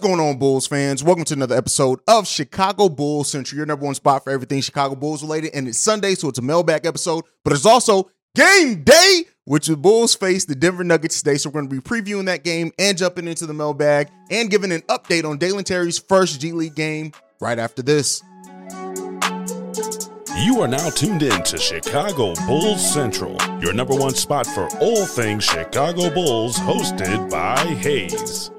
going on, Bulls fans? Welcome to another episode of Chicago Bulls Central, your number one spot for everything Chicago Bulls related. And it's Sunday, so it's a mailbag episode, but it's also game day, which the Bulls face the Denver Nuggets today. So we're going to be previewing that game and jumping into the mailbag and giving an update on Dalen Terry's first G League game right after this. You are now tuned in to Chicago Bulls Central, your number one spot for all things Chicago Bulls, hosted by Hayes.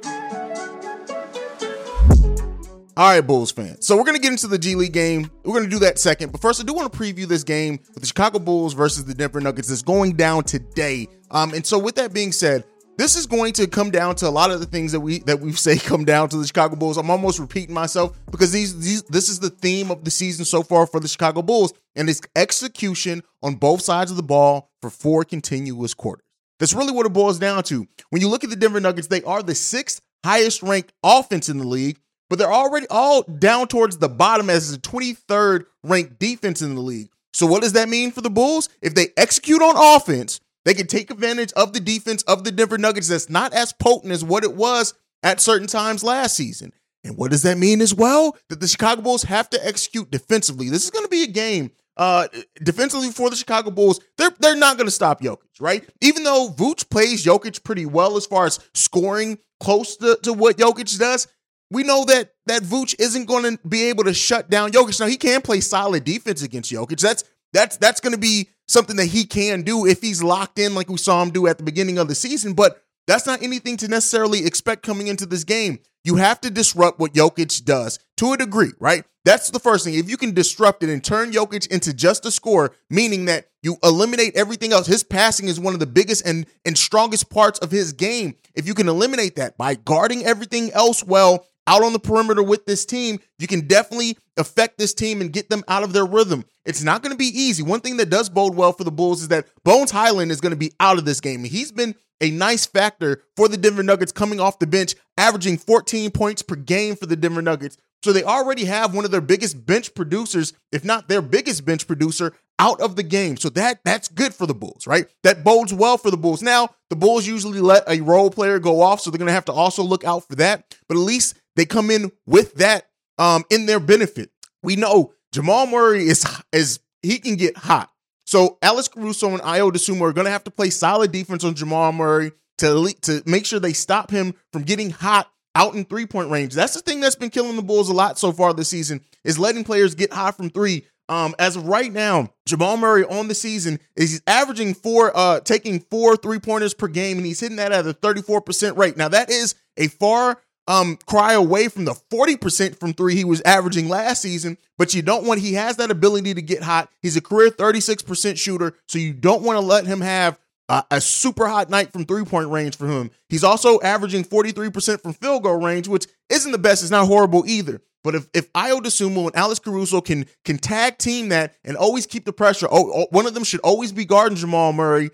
All right, Bulls fans. So we're going to get into the G League game. We're going to do that second. But first, I do want to preview this game with the Chicago Bulls versus the Denver Nuggets that's going down today. Um, and so with that being said, this is going to come down to a lot of the things that we that we say come down to the Chicago Bulls. I'm almost repeating myself because these these this is the theme of the season so far for the Chicago Bulls, and it's execution on both sides of the ball for four continuous quarters. That's really what it boils down to. When you look at the Denver Nuggets, they are the sixth highest ranked offense in the league, but they're already all down towards the bottom as the 23rd ranked defense in the league. So what does that mean for the Bulls? If they execute on offense, they can take advantage of the defense of the Denver Nuggets that's not as potent as what it was at certain times last season. And what does that mean as well? That the Chicago Bulls have to execute defensively. This is going to be a game uh defensively for the Chicago Bulls. They're they're not going to stop Jokic, right? Even though Vooch plays Jokic pretty well as far as scoring close to, to what Jokic does, we know that that Vooch isn't going to be able to shut down Jokic. Now he can play solid defense against Jokic. That's that's that's going to be something that he can do if he's locked in like we saw him do at the beginning of the season. But that's not anything to necessarily expect coming into this game. You have to disrupt what Jokic does to a degree, right? That's the first thing. If you can disrupt it and turn Jokic into just a scorer, meaning that you eliminate everything else, his passing is one of the biggest and, and strongest parts of his game. If you can eliminate that by guarding everything else well out on the perimeter with this team, you can definitely affect this team and get them out of their rhythm. It's not going to be easy. One thing that does bode well for the Bulls is that Bones Hyland is going to be out of this game. He's been a nice factor for the Denver Nuggets coming off the bench, averaging 14 points per game for the Denver Nuggets. So they already have one of their biggest bench producers, if not their biggest bench producer, out of the game. So that that's good for the Bulls, right? That bodes well for the Bulls. Now, the Bulls usually let a role player go off, so they're going to have to also look out for that. But at least they come in with that um, in their benefit. We know Jamal Murray is is he can get hot. So Alex Caruso and Ayo Dosunmu are going to have to play solid defense on Jamal Murray to to make sure they stop him from getting hot out in three point range. That's the thing that's been killing the Bulls a lot so far this season is letting players get hot from three. Um, as of right now, Jamal Murray on the season is averaging four, uh, taking four three pointers per game, and he's hitting that at a 34% rate. Now, that is a far um cry away from the 40% from three he was averaging last season, but you don't want he has that ability to get hot. He's a career 36% shooter, so you don't want to let him have uh, a super hot night from three point range for him. He's also averaging 43% from field goal range, which isn't the best. It's not horrible either. But if if Ayo Dosunmu and Alex Caruso can can tag team that and always keep the pressure, oh, oh one of them should always be guarding Jamal Murray.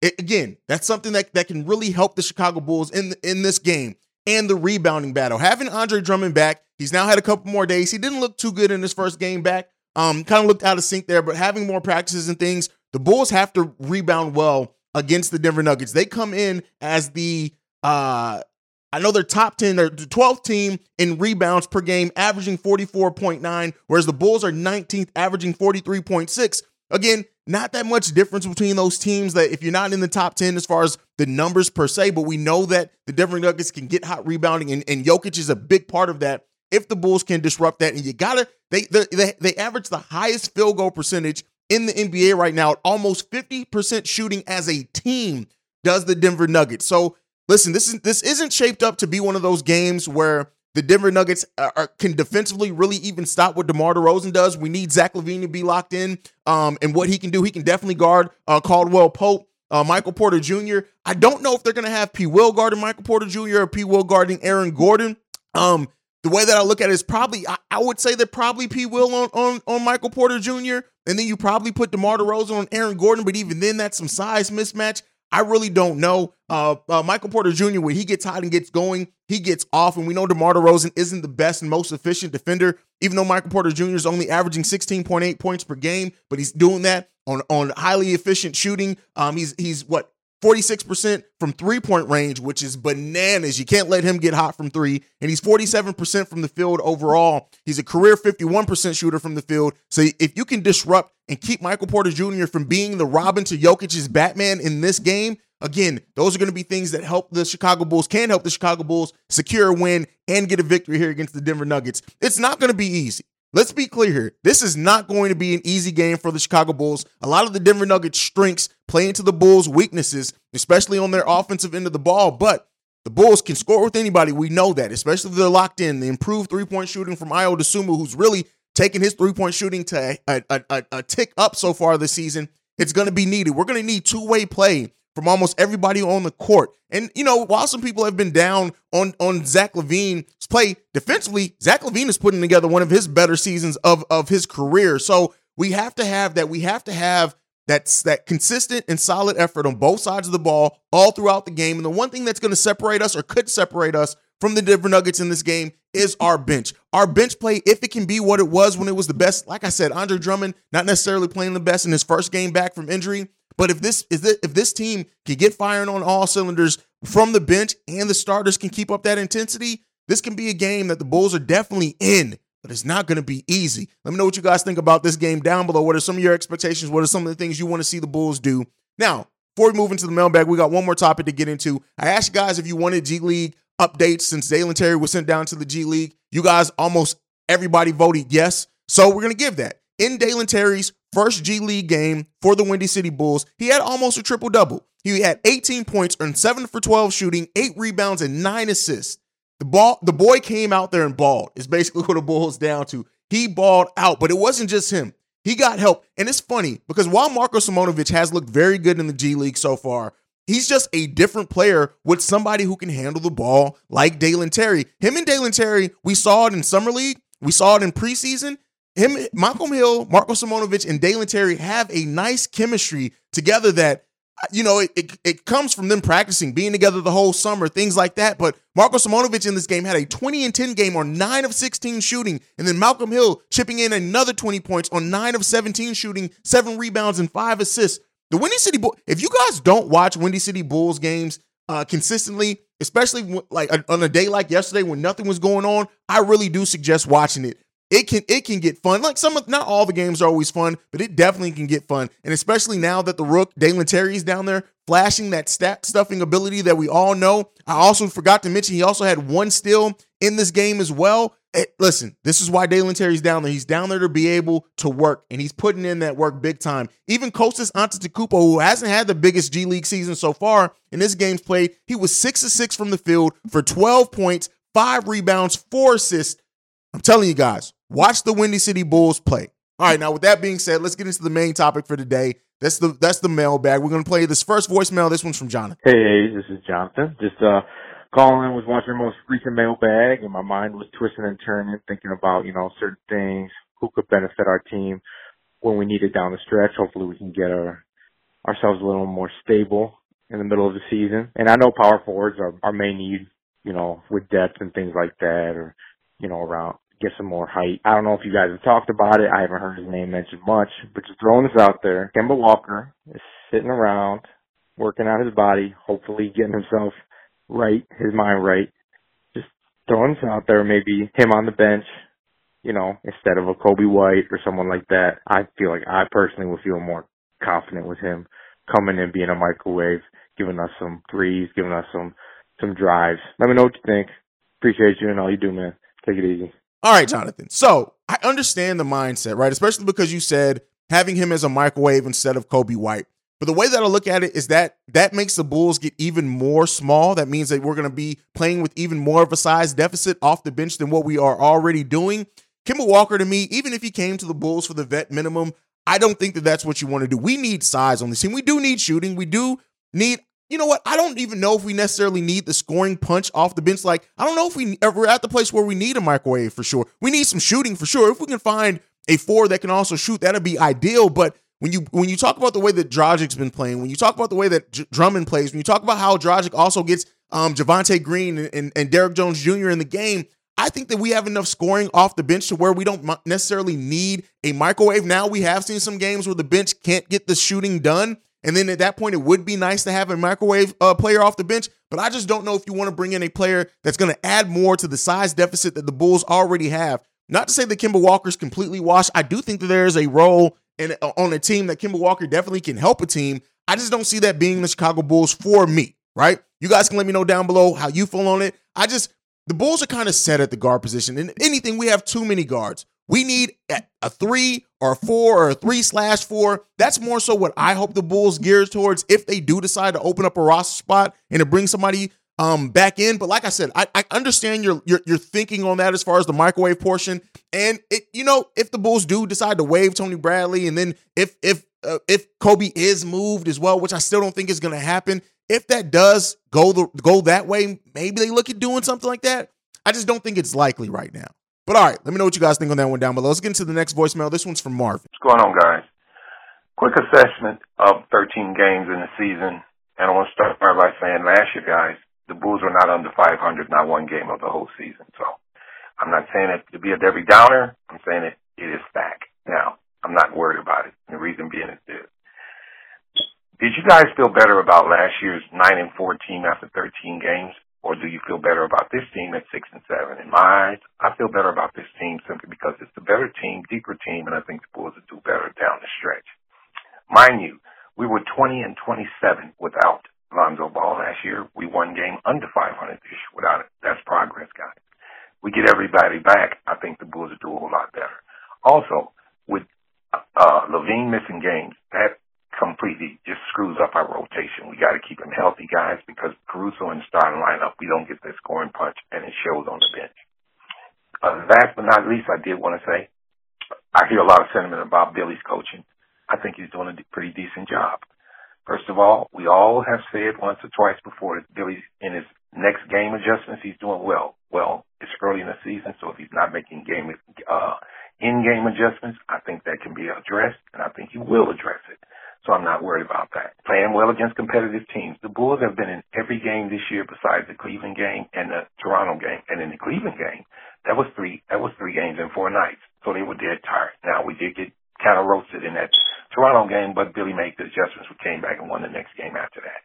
It, again, that's something that, that can really help the Chicago Bulls in in this game and the rebounding battle. Having Andre Drummond back, he's now had a couple more days. He didn't look too good in his first game back. Um, kind of looked out of sync there, but having more practices and things, the Bulls have to rebound well against the Denver Nuggets. They come in as the uh I know they're top 10, they're the 12th team in rebounds per game, averaging 44.9, whereas the Bulls are 19th, averaging 43.6. Again, not that much difference between those teams that if you're not in the top 10 as far as the numbers per se, but we know that the Denver Nuggets can get hot rebounding and, and Jokic is a big part of that if the Bulls can disrupt that. And you gotta they they they average the highest field goal percentage in the NBA right now, almost 50% shooting as a team does the Denver Nuggets. So listen, this is this isn't shaped up to be one of those games where the Denver Nuggets are, can defensively really even stop what DeMar DeRozan does. We need Zach LaVine to be locked in, um, and what he can do. He can definitely guard uh, Caldwell Pope, uh, Michael Porter Jr. I don't know if they're going to have P. Will guarding Michael Porter Jr. or P. Will guarding Aaron Gordon. Um, the way that I look at it is probably I, I would say that probably P. Will on, on on Michael Porter Jr. and then you probably put DeMar DeRozan on Aaron Gordon, but even then that's some size mismatch. I really don't know. Uh, uh, Michael Porter Jr. when he gets hot and gets going, he gets off, and we know DeMar DeRozan isn't the best and most efficient defender. Even though Michael Porter Jr. is only averaging 16.8 points per game, but he's doing that on on highly efficient shooting. Um, he's he's what 46% from three point range, which is bananas. You can't let him get hot from three. And he's 47% from the field overall. He's a career 51% shooter from the field. So if you can disrupt and keep Michael Porter Jr. from being the Robin to Jokic's Batman in this game, again, those are going to be things that help the Chicago Bulls, can help the Chicago Bulls secure a win and get a victory here against the Denver Nuggets. It's not going to be easy. Let's be clear here. This is not going to be an easy game for the Chicago Bulls. A lot of the Denver Nuggets' strengths play into the Bulls' weaknesses, especially on their offensive end of the ball. But the Bulls can score with anybody. We know that, especially if they're locked in. The improved three point shooting from Ayo Dosunmu, who's really taken his three point shooting to a, a, a, a tick up so far this season. It's going to be needed. We're going to need two way play from almost everybody on the court. And you know, while some people have been down on on Zach LaVine's play defensively, Zach LaVine is putting together one of his better seasons of of his career. So we have to have that. We have to have that's that consistent and solid effort on both sides of the ball all throughout the game. And the one thing that's going to separate us or could separate us from the Denver Nuggets in this game is our bench. Our bench play, if it can be what it was when it was the best, like I said, Andre Drummond not necessarily playing the best in his first game back from injury, but if this is this, if this team can get firing on all cylinders from the bench and the starters can keep up that intensity, this can be a game that the Bulls are definitely in. But it's not going to be easy. Let me know what you guys think about this game down below. What are some of your expectations? What are some of the things you want to see the Bulls do? Now, before we move into the mailbag, we got one more topic to get into. I asked you guys if you wanted G League updates since Dalen Terry was sent down to the G League. You guys almost everybody voted yes. So we're going to give that. In Dalen Terry's first G League game for the Windy City Bulls, he had almost a triple double. He had 18 points, earned 7 for 12 shooting, 8 rebounds, and 9 assists. The ball, the boy came out there and balled. Is basically what the Bulls down to. He balled out, but it wasn't just him. He got help. And it's funny because while Marko Simonovic has looked very good in the G League so far, he's just a different player with somebody who can handle the ball like Dalen Terry. Him and Dalen Terry, we saw it in Summer League, we saw it in preseason, him, Malcolm Hill, Marko Simonovic, and Dalen Terry have a nice chemistry together that, you know, it, it, it, comes from them practicing, being together the whole summer, things like that. But Marko Simonovic in this game had a 20 and 10 game on 9 of 16 shooting. And then Malcolm Hill chipping in another 20 points on 9 of 17 shooting, 7 rebounds, and 5 assists. The Windy City Bulls, if you guys don't watch Windy City Bulls games uh, consistently, especially like on a day like yesterday when nothing was going on, I really do suggest watching it it can it can get fun. Like some of not all the games are always fun, but it definitely can get fun. And especially now that the rook Dalen Terry is down there flashing that stat stuffing ability that we all know. I also forgot to mention he also had one steal in this game as well. Hey, listen, this is why Dalen Terry's down there. He's down there to be able to work, and he's putting in that work big time. Even Kostas Antetokounmpo, who hasn't had the biggest G League season so far in this game's played, he was six of six from the field for 12 points, five rebounds, four assists. I'm telling you guys, watch the Windy City Bulls play. All right, now with that being said, let's get into the main topic for today. That's the that's the mailbag. We're gonna play this first voicemail. This one's from Jonathan. Hey, this is Jonathan. Just uh calling was watching your most recent mailbag and my mind was twisting and turning, thinking about, you know, certain things, who could benefit our team when we need it down the stretch. Hopefully we can get our ourselves a little more stable in the middle of the season. And I know power forwards are our main need, you know, with depth and things like that or, you know, around get some more height. I don't know if you guys have talked about it. I haven't heard his name mentioned much, but just throwing this out there. Kemba Walker is sitting around, working out his body, hopefully getting himself right, his mind right. Just throwing this out there, maybe him on the bench, you know, instead of a Coby White or someone like that. I feel like I personally would feel more confident with him coming in being a microwave, giving us some threes, giving us some some drives. Let me know what you think. Appreciate you and all you do, man. Take it easy. All right, Jonathan. So I understand the mindset, right? Especially because you said having him as a microwave instead of Coby White. But the way that I look at it is that that makes the Bulls get even more small. That means that we're going to be playing with even more of a size deficit off the bench than what we are already doing. Kemba Walker, to me, even if he came to the Bulls for the vet minimum, I don't think that that's what you want to do. We need size on this team. We do need shooting. We do need you know what? I don't even know if we necessarily need the scoring punch off the bench. Like, I don't know if we ever at the place where we need a microwave for sure. We need some shooting for sure. If we can find a four that can also shoot, that'd be ideal. But when you when you talk about the way that Dragic's been playing, when you talk about the way that J- Drummond plays, when you talk about how Dragic also gets um, Javonte Green and, and, and Derrick Jones Jr. in the game, I think that we have enough scoring off the bench to where we don't necessarily need a microwave. Now we have seen some games where the bench can't get the shooting done. And then at that point, it would be nice to have a microwave uh, player off the bench. But I just don't know if you want to bring in a player that's going to add more to the size deficit that the Bulls already have. Not to say that Kemba Walker's completely washed. I do think that there is a role in, uh, on a team that Kemba Walker definitely can help a team. I just don't see that being the Chicago Bulls for me, right? You guys can let me know down below how you feel on it. I just, the Bulls are kind of set at the guard position. And anything, we have too many guards. We need a three or a four or a three slash four. That's more so what I hope the Bulls gears towards if they do decide to open up a roster spot and to bring somebody um back in. But like I said, I, I understand your, your your thinking on that as far as the microwave portion. And it, you know, if the Bulls do decide to waive Tony Bradley, and then if if uh, if Coby is moved as well, which I still don't think is going to happen, if that does go the go that way, maybe they look at doing something like that. I just don't think it's likely right now. But all right, let me know what you guys think on that one down below. Let's get into the next voicemail. This one's from Marvin. What's going on, guys? Quick assessment of 13 games in the season. And I want to start by saying last year, guys, the Bulls were not under 500, not one game of the whole season. So I'm not saying it to be a Debbie Downer. I'm saying it, it is back. Now, I'm not worried about it. The reason being is this. Did you guys feel better about last year's 9 and 14 after 13 games? Or do you feel better about this team at six and seven? In my eyes, I feel better about this team simply because it's a better team, deeper team, and I think the Bulls will do better down the stretch. Mind you, we were 20 and 27 without Lonzo Ball last year. We won game under 500 this year without it. That's progress, guys. We get everybody back. I think the Bulls will do a whole lot better. Also, with uh, LaVine missing games, that completely just screws up our rotation. We got to keep him healthy, guys, because Caruso in starting lineup, we don't get the scoring punch, and it shows on the bench. Uh, last but not least, I did want to say, I hear a lot of sentiment about Billy's coaching. I think he's doing a pretty decent job. First of all, we all have said once or twice before that Billy's in his next game adjustments, he's doing well. Well, it's early in the season, so if he's not making game uh, in-game adjustments, I think that can be addressed, and I think he will address it so I'm not worried about that. Playing well against competitive teams. The Bulls have been in every game this year besides the Cleveland game and the Toronto game. And in the Cleveland game, that was three that was three games in four nights. So they were dead tired. Now we did get kind of roasted in that Toronto game, but Billy made the adjustments. We came back and won the next game after that.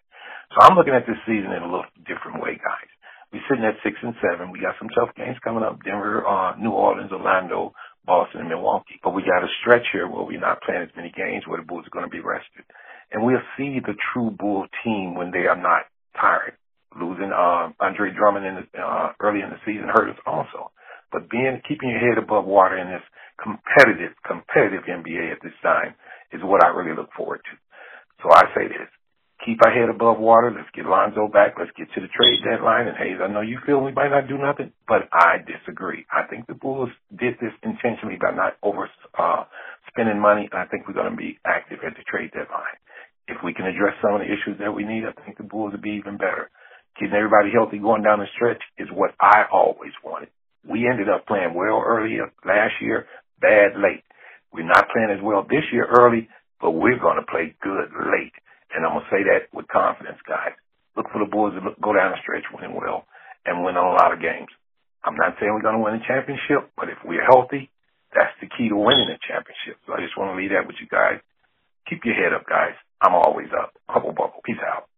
So I'm looking at this season in a little different way, guys. We're sitting at six and seven. We got some tough games coming up. Denver, uh, New Orleans, Orlando, Boston and Milwaukee. But we got a stretch here where we're not playing as many games where the Bulls are going to be rested. And we'll see the true Bull team when they are not tired. Losing uh, Andre Drummond in the, uh, early in the season hurt us also. But being keeping your head above water in this competitive, competitive NBA at this time is what I really look forward to. So I say this keep our head above water. Let's get Lonzo back. Let's get to the trade deadline. And Haize, I know you feel we might not do nothing, but I disagree. I think the Bulls did this intentionally by not over uh, spending money. I think we're going to be active at the trade deadline. If we can address some of the issues that we need, I think the Bulls will be even better. Keeping everybody healthy going down the stretch is what I always wanted. We ended up playing well earlier last year, bad late. We're not playing as well this year early, but we're going to play good late. And I'm going to say that with confidence, guys. Look for the Bulls to go down the stretch, win well, and win a lot of games. I'm not saying we're going to win a championship, but if we're healthy, that's the key to winning a championship. So I just want to leave that with you guys. Keep your head up, guys. I'm always up. Bubble bubble. Peace out.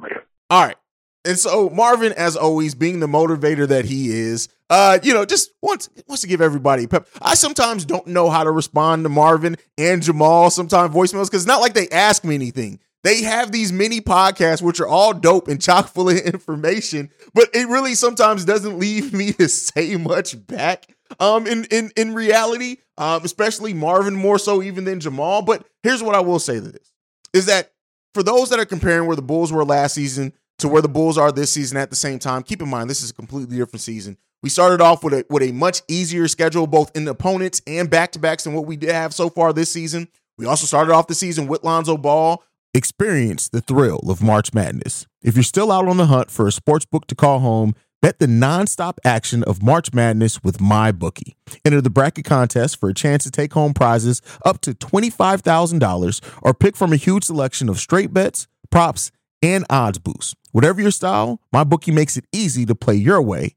Later. All right. And so Marvin, as always, being the motivator that he is, uh, you know, just wants wants to give everybody pep. I sometimes don't know how to respond to Marvin and Jamal sometimes voicemails because it's not like they ask me anything. They have these mini podcasts, which are all dope and chock full of information, but it really sometimes doesn't leave me to say much back. Um, in in in reality, um, especially Marvin more so even than Jamal. But here's what I will say to this: is that for those that are comparing where the Bulls were last season to where the Bulls are this season at the same time, keep in mind this is a completely different season. We started off with a with a much easier schedule, both in opponents and back to backs than what we did have so far this season. We also started off the season with Lonzo Ball, Experience the thrill of March Madness. If you're still out on the hunt for a sports book to call home, bet the nonstop action of March Madness with MyBookie. Enter the bracket contest for a chance to take home prizes up to $25,000 or pick from a huge selection of straight bets, props, and odds boosts. Whatever your style, MyBookie makes it easy to play your way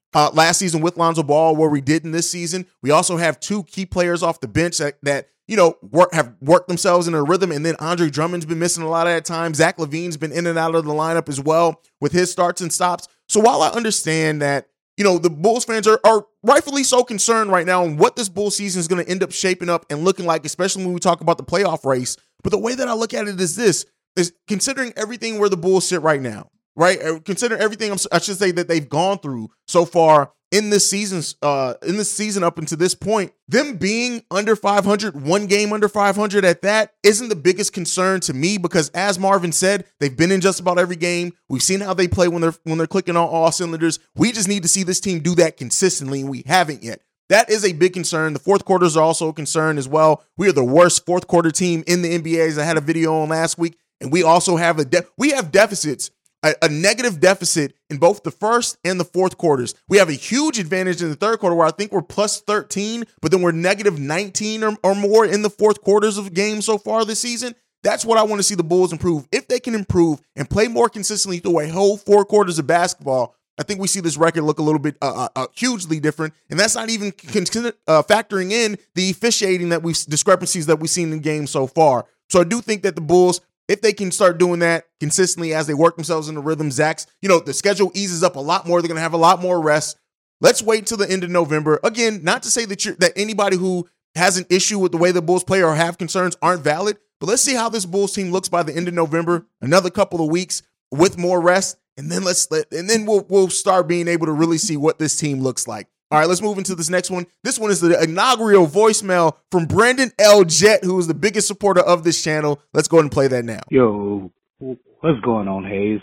Uh, last season with Lonzo Ball, where we did in this season, we also have two key players off the bench that, that you know, work have worked themselves in a rhythm. And then Andre Drummond's been missing a lot of that time. Zach LaVine's been in and out of the lineup as well with his starts and stops. So while I understand that, you know, the Bulls fans are, are rightfully so concerned right now on what this Bull season is going to end up shaping up and looking like, especially when we talk about the playoff race. But the way that I look at it is this is considering everything where the Bulls sit right now, right? Uh, considering everything I should say that they've gone through so far in this season, uh, in this season up until this point, them being under 500, one game under 500 at that, isn't the biggest concern to me because, as Marvin said, they've been in just about every game. We've seen how they play when they're when they're clicking on all cylinders. We just need to see this team do that consistently, and we haven't yet. That is a big concern. The fourth quarters are also a concern as well. We are the worst fourth quarter team in the NBA, as I had a video on last week, and we also have a de- we have deficits a, a, negative deficit in both the first and the fourth quarters. We have a huge advantage in the third quarter where I think we're plus 13, but then we're negative 19 or, or more in the fourth quarters of games so far this season. That's what I want to see the Bulls improve. If they can improve and play more consistently through a whole four quarters of basketball, I think we see this record look a little bit uh, uh, uh hugely different, and that's not even con- uh, factoring in the officiating that we discrepancies that we've seen in games so far. So I do think that the Bulls if they can start doing that consistently as they work themselves into rhythm, Zach's, you know, the schedule eases up a lot more. They're going to have a lot more rest. Let's wait till the end of November. Again, not to say that you're, that anybody who has an issue with the way the Bulls play or have concerns aren't valid, but let's see how this Bulls team looks by the end of November. Another couple of weeks with more rest, and then let's let and then we'll we'll start being able to really see what this team looks like. All right, let's move into this next one. This one is the inaugural voicemail from Brandon L. Jet, who is the biggest supporter of this channel. Let's go ahead and play that now. Yo, what's going on, Haize?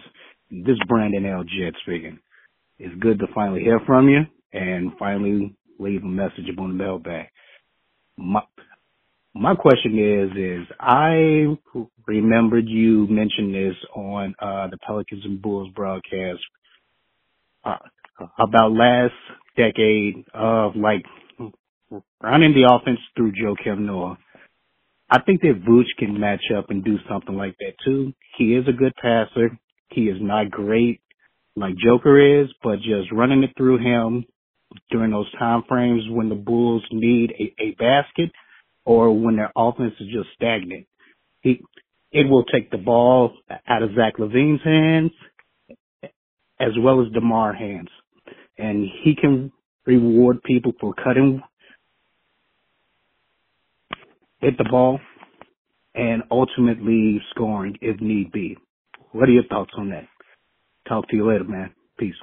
This is Brandon L. Jet speaking. It's good to finally hear from you and finally leave a message upon the mailbag. My my question is is I remembered you mentioned this on uh, the Pelicans and Bulls broadcast uh, about last decade of like running the offense through Joakim Noah. I think that Vooch can match up and do something like that too. He is a good passer. He is not great like Joker is, but just running it through him during those time frames when the Bulls need a, a basket or when their offense is just stagnant. He it will take the ball out of Zach LaVine's hands as well as DeMar hands and he can reward people for cutting hit the ball and ultimately scoring if need be. What are your thoughts on that? Talk to you later, man. Peace.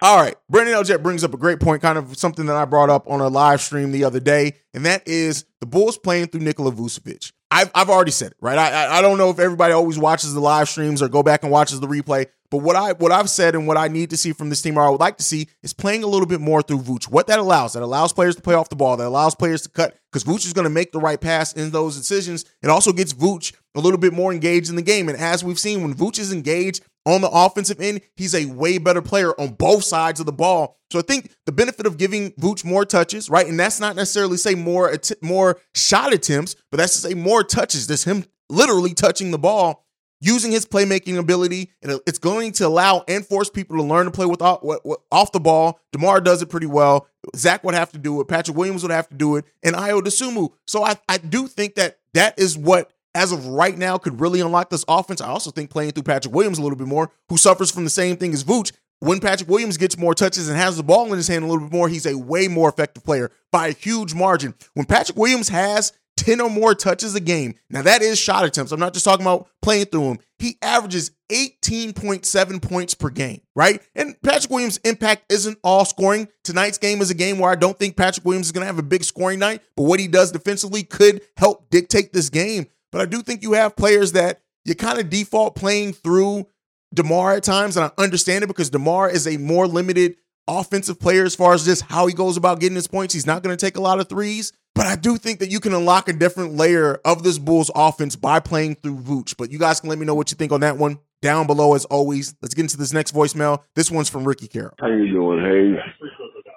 All right. Brandon Eljet brings up a great point, kind of something that I brought up on a live stream the other day, and that is the Bulls playing through Nikola Vucevic. I've, I've already said it, right? I, I don't know if everybody always watches the live streams or go back and watches the replay, but what I what I've said and what I need to see from this team, or I would like to see, is playing a little bit more through Vooch. What that allows, that allows players to play off the ball, that allows players to cut, because Vooch is going to make the right pass in those decisions. It also gets Vooch a little bit more engaged in the game. And as we've seen, when Vooch is engaged on the offensive end, he's a way better player on both sides of the ball. So I think the benefit of giving Vooch more touches, right? And that's not necessarily say more more shot attempts, but that's to say more touches. That's him literally touching the ball using his playmaking ability, and it's going to allow and force people to learn to play with off, the ball. DeMar does it pretty well. Zach would have to do it. Patrick Williams would have to do it, and Ayo Dosunmu. So I, I do think that that is what, as of right now, could really unlock this offense. I also think playing through Patrick Williams a little bit more, who suffers from the same thing as Vooch. When Patrick Williams gets more touches and has the ball in his hand a little bit more, he's a way more effective player by a huge margin. When Patrick Williams has 10 or more touches a game. Now, that is shot attempts. I'm not just talking about playing through him. He averages 18.7 points per game, right? And Patrick Williams' impact isn't all scoring. Tonight's game is a game where I don't think Patrick Williams is going to have a big scoring night, but what he does defensively could help dictate this game. But I do think you have players that you kind of default playing through DeMar at times, and I understand it because DeMar is a more limited offensive player as far as just how he goes about getting his points. He's not going to take a lot of threes, but I do think that you can unlock a different layer of this Bulls offense by playing through Vooch. But you guys can let me know what you think on that one down below as always. Let's get into this next voicemail. This one's from Ricky Carroll. How you doing, Hayes?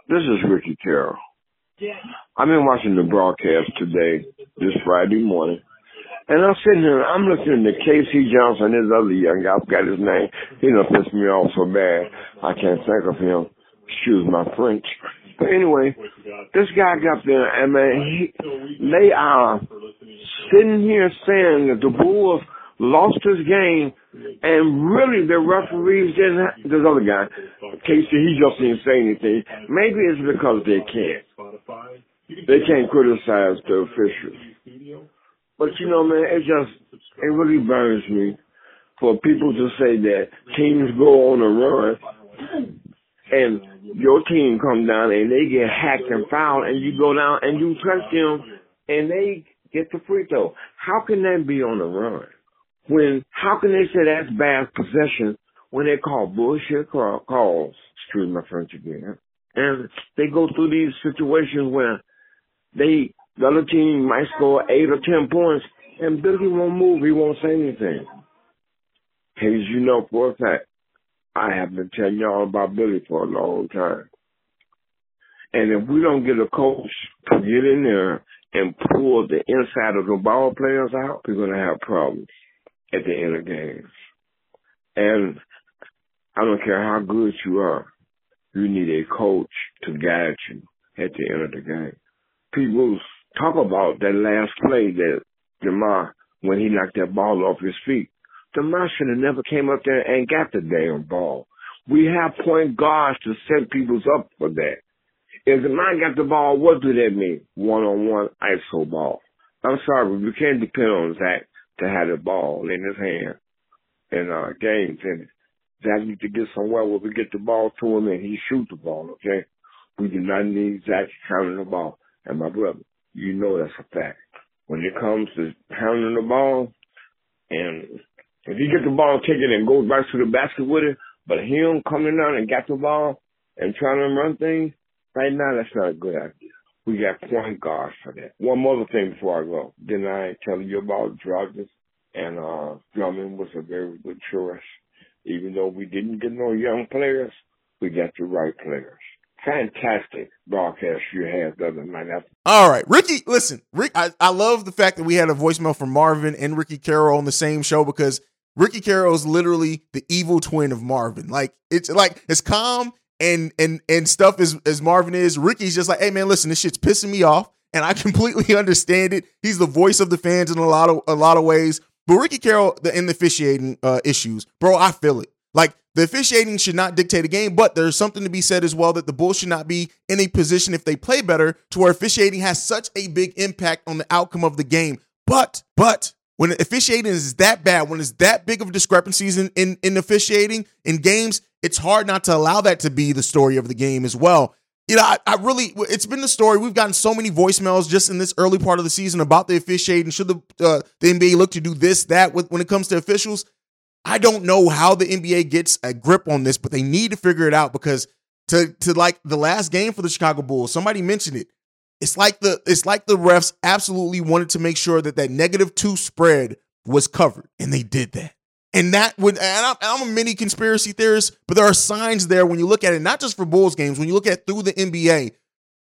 This is Ricky Carroll. I've been watching the broadcast today, this Friday morning, and I'm sitting here, I'm listening to K.C. Johnson, this other young guy, I forgot his name. He done pissed me off so bad, I can't think of him. Excuse my French. But anyway, this guy got there, and man, he, they are sitting here saying that the Bulls lost this game, and really the referees didn't. Have, this other guy, K.C., he just didn't say anything. Maybe it's because they can't. They can't criticize the officials. But you know, man, it just it really burns me for people to say that teams go on a run and your team come down and they get hacked and fouled and you go down and you touch them and they get the free throw. How can that be on the run? When how can they say that's bad possession when they call bullshit calls? Excuse my French again. And they go through these situations where they the other team might score eight or ten points and Billy won't move, he won't say anything. Because you know for a fact, I have been telling y'all about Billy for a long time. And if we don't get a coach to get in there and pull the inside of the ball players out, we're going to have problems at the end of games. And I don't care how good you are, you need a coach to guide you at the end of the game. People talk about that last play that Demar, when he knocked that ball off his feet. DeMar should never came up there and got the damn ball. We have point guards to set people up for that. If the man got the ball, what do that mean? One on one ISO ball. I'm sorry, but we can't depend on Zach to have the ball in his hand uh, in our games. And Zach needs to get somewhere where we get the ball to him and he shoot the ball, okay? We do not need Zach counting the ball. And my brother, you know that's a fact. When it comes to pounding the ball, and if he gets the ball taken and goes right to the basket with it, but him coming down and got the ball and trying to run things, right now that's not a good idea. We got point guards for that. One more thing before I go. Didn't I tell you about Druggers? And uh Drummond was a very good choice. Even though we didn't get no young players, we got the right players fantastic broadcast you had the other night. All right, Ricky. Listen, Rick. I, I love the fact that we had a voicemail from Marvin and Ricky Carroll on the same show because Ricky Carroll is literally the evil twin of Marvin. Like it's like as calm and and and stuff as as Marvin is. Ricky's just like, hey man, listen, this shit's pissing me off, and I completely understand it. He's the voice of the fans in a lot of a lot of ways. But Ricky Carroll, the in the officiating uh, issues, bro, I feel it. Like the officiating should not dictate a game, but there's something to be said as well that the Bulls should not be in a position if they play better to where officiating has such a big impact on the outcome of the game. But, but when officiating is that bad, when it's that big of discrepancies in, in, in officiating in games, it's hard not to allow that to be the story of the game as well. You know, I, I, really, it's been the story. We've gotten so many voicemails just in this early part of the season about the officiating. Should the uh, the NBA look to do this, that with, when it comes to officials? I don't know how the NBA gets a grip on this, but they need to figure it out because to to like the last game for the Chicago Bulls, somebody mentioned it. It's like the it's like the refs absolutely wanted to make sure that that negative two spread was covered, and they did that. And that would, and I'm, I'm, a mini conspiracy theorist, but there are signs there when you look at it, not just for Bulls games, when you look at through the NBA.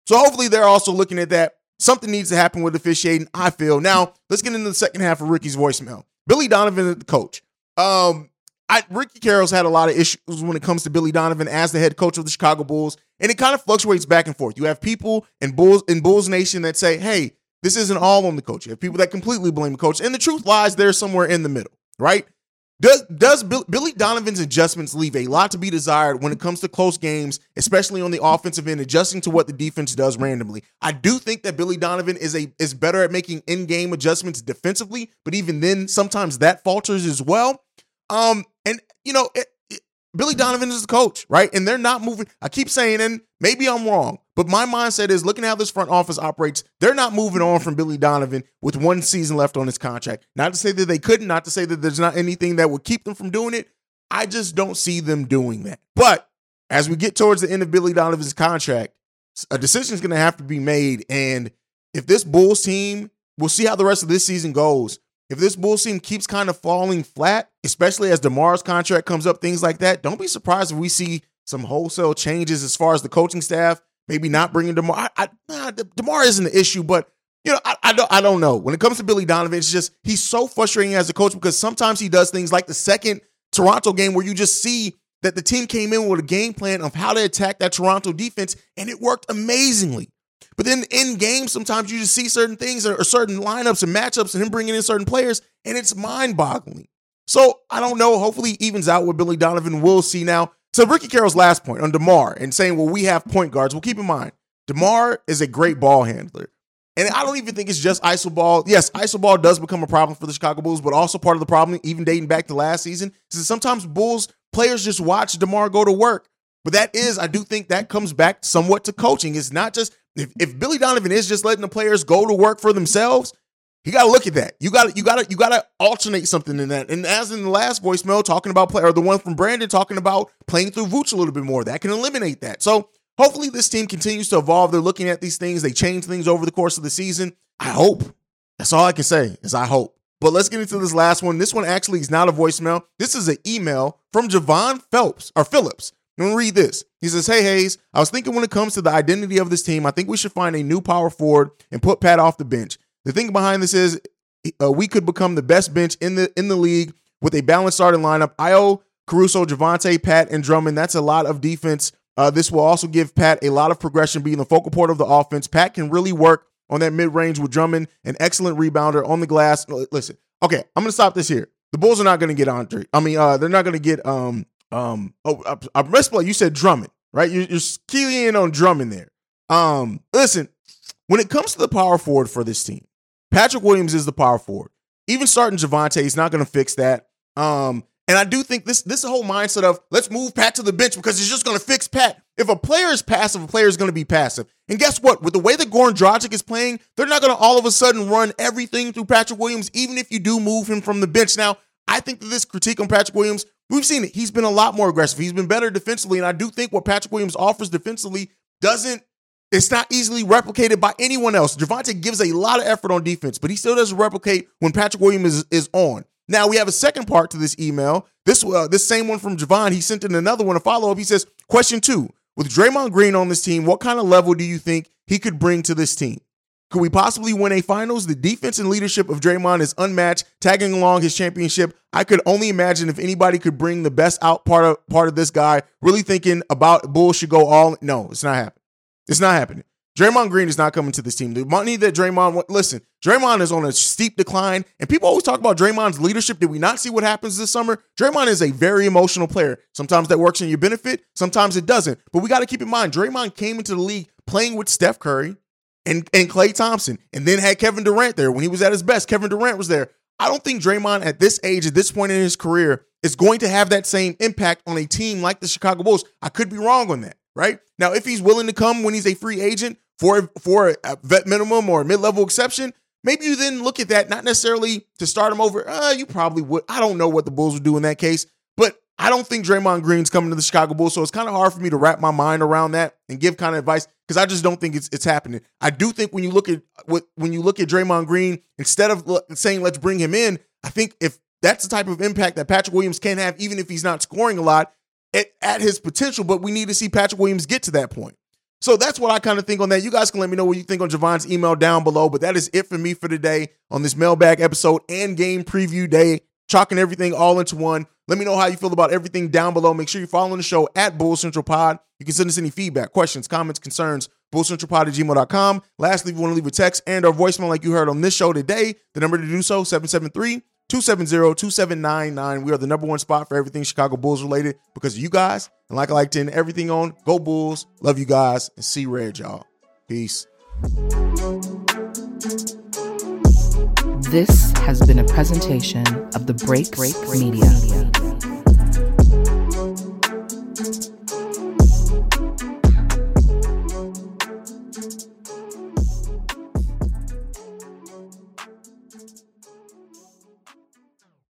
So hopefully they're also looking at that. Something needs to happen with officiating, I feel. Now, let's get into the second half of Ricky's voicemail. Billy Donovan, the coach. Um, I, Ricky Carroll's had a lot of issues when it comes to Billy Donovan as the head coach of the Chicago Bulls, and it kind of fluctuates back and forth. You have people in Bulls in Bulls Nation that say, "Hey, this isn't all on the coach." You have people that completely blame the coach, and the truth lies there somewhere in the middle, right? Does does Bill, Billy Donovan's adjustments leave a lot to be desired when it comes to close games, especially on the offensive end, adjusting to what the defense does randomly? I do think that Billy Donovan is a is better at making in-game adjustments defensively, but even then, sometimes that falters as well. Um, and you know, it, it, Billy Donovan is the coach, right? And they're not moving. I keep saying, and maybe I'm wrong, but my mindset is looking at how this front office operates. They're not moving on from Billy Donovan with one season left on his contract. Not to say that they couldn't, not to say that there's not anything that would keep them from doing it. I just don't see them doing that. But as we get towards the end of Billy Donovan's contract, a decision is going to have to be made. And if this Bulls team, we'll see how the rest of this season goes. If this Bulls team keeps kind of falling flat, especially as DeMar's contract comes up, things like that, don't be surprised if we see some wholesale changes as far as the coaching staff, maybe not bringing DeMar. I, I, nah, DeMar isn't the issue, but you know, I, I, don't I don't know. When it comes to Billy Donovan, it's just he's so frustrating as a coach because sometimes he does things like the second Toronto game where you just see that the team came in with a game plan of how to attack that Toronto defense, and it worked amazingly. But then in game, sometimes you just see certain things or certain lineups and matchups and him bringing in certain players, and it's mind boggling. So I don't know. Hopefully, evens out with Billy Donovan. We'll see now. So Ricky Carroll's last point on DeMar and saying, well, we have point guards. Well, keep in mind, DeMar is a great ball handler. And I don't even think it's just iso ball. Yes, iso ball does become a problem for the Chicago Bulls, but also part of the problem, even dating back to last season, is that sometimes Bulls players just watch DeMar go to work. But that is, I do think that comes back somewhat to coaching. It's not just if, if Billy Donovan is just letting the players go to work for themselves, you got to look at that. You got to you got to you got to alternate something in that. And as in the last voicemail, talking about play or the one from Brandon talking about playing through Vooch a little bit more, that can eliminate that. So hopefully this team continues to evolve. They're looking at these things. They change things over the course of the season. I hope. That's all I can say is I hope. But let's get into this last one. This one actually is not a voicemail. This is an email from Javon Phelps or Phillips. Gonna read this. He says, Hey Hayes, I was thinking when it comes to the identity of this team, I think we should find a new power forward and put Pat off the bench. The thing behind this is uh, we could become the best bench in the in the league with a balanced starting lineup. Ayo, Caruso, Javonte, Pat, and Drummond. That's a lot of defense. Uh, this will also give Pat a lot of progression, being the focal point of the offense. Pat can really work on that mid range with Drummond, an excellent rebounder on the glass. Listen, okay, I'm gonna stop this here. The Bulls are not gonna get Andre. I mean, uh, they're not gonna get um um oh I, I play. You said Drummond, right? You're, you're keying in on Drummond there. Um, listen, when it comes to the power forward for this team, Patrick Williams is the power forward. Even starting Javonte is not gonna fix that. Um, and I do think this this whole mindset of let's move Pat to the bench because it's just going to fix Pat. If a player is passive, a player is going to be passive. And guess what? With the way that Goran Dragic is playing, they're not going to all of a sudden run everything through Patrick Williams, even if you do move him from the bench. Now, I think that this critique on Patrick Williams, we've seen it. He's been a lot more aggressive. He's been better defensively, and I do think what Patrick Williams offers defensively doesn't. It's not easily replicated by anyone else. Javonte gives a lot of effort on defense, but he still doesn't replicate when Patrick Williams is, is on. Now we have a second part to this email. This uh, this same one from Javon. He sent in another one, a follow up. He says, "Question two: With Draymond Green on this team, what kind of level do you think he could bring to this team? Could we possibly win a finals? The defense and leadership of Draymond is unmatched. Tagging along his championship, I could only imagine if anybody could bring the best out part of part of this guy. Really thinking about Bulls should go all. No, it's not happening. It's not happening. Draymond Green is not coming to this team. The money that Draymond, listen, Draymond is on a steep decline, and people always talk about Draymond's leadership. Did we not see what happens this summer? Draymond is a very emotional player. Sometimes that works in your benefit, sometimes it doesn't. But we got to keep in mind, Draymond came into the league playing with Steph Curry and, and Klay Thompson, and then had Kevin Durant there when he was at his best. Kevin Durant was there. I don't think Draymond at this age, at this point in his career, is going to have that same impact on a team like the Chicago Bulls. I could be wrong on that right? Now, if he's willing to come when he's a free agent for for a vet minimum or mid level exception, maybe you then look at that not necessarily to start him over. Uh, you probably would. I don't know what the Bulls would do in that case, I don't think Draymond Green's coming to the Chicago Bulls, so it's kind of hard for me to wrap my mind around that and give kind of advice because I just don't think it's it's happening. I do think when you look at when you look at Draymond Green, instead of saying let's bring him in, I think if that's the type of impact that Patrick Williams can have, even if he's not scoring a lot, at, at his potential, but we need to see Patrick Williams get to that point. So that's what I kind of think on that. You guys can let me know what you think on Javon's email down below. But that is it for me for today on this mailbag episode and game preview day, chalking everything all into one. Let me know how you feel about everything down below. Make sure you're following the show at Bull Central Pod. You can send us any feedback, questions, comments, concerns, bullcentralpod at gmail.com. Lastly, if you want to leave a text and or voicemail like you heard on this show today, the number to do so, 773 270-2799. We are the number one spot for everything Chicago Bulls related because of you guys. And like I like to end everything on, go Bulls. Love you guys and see red, y'all. Peace. This has been a presentation of the Break Break Media. Media.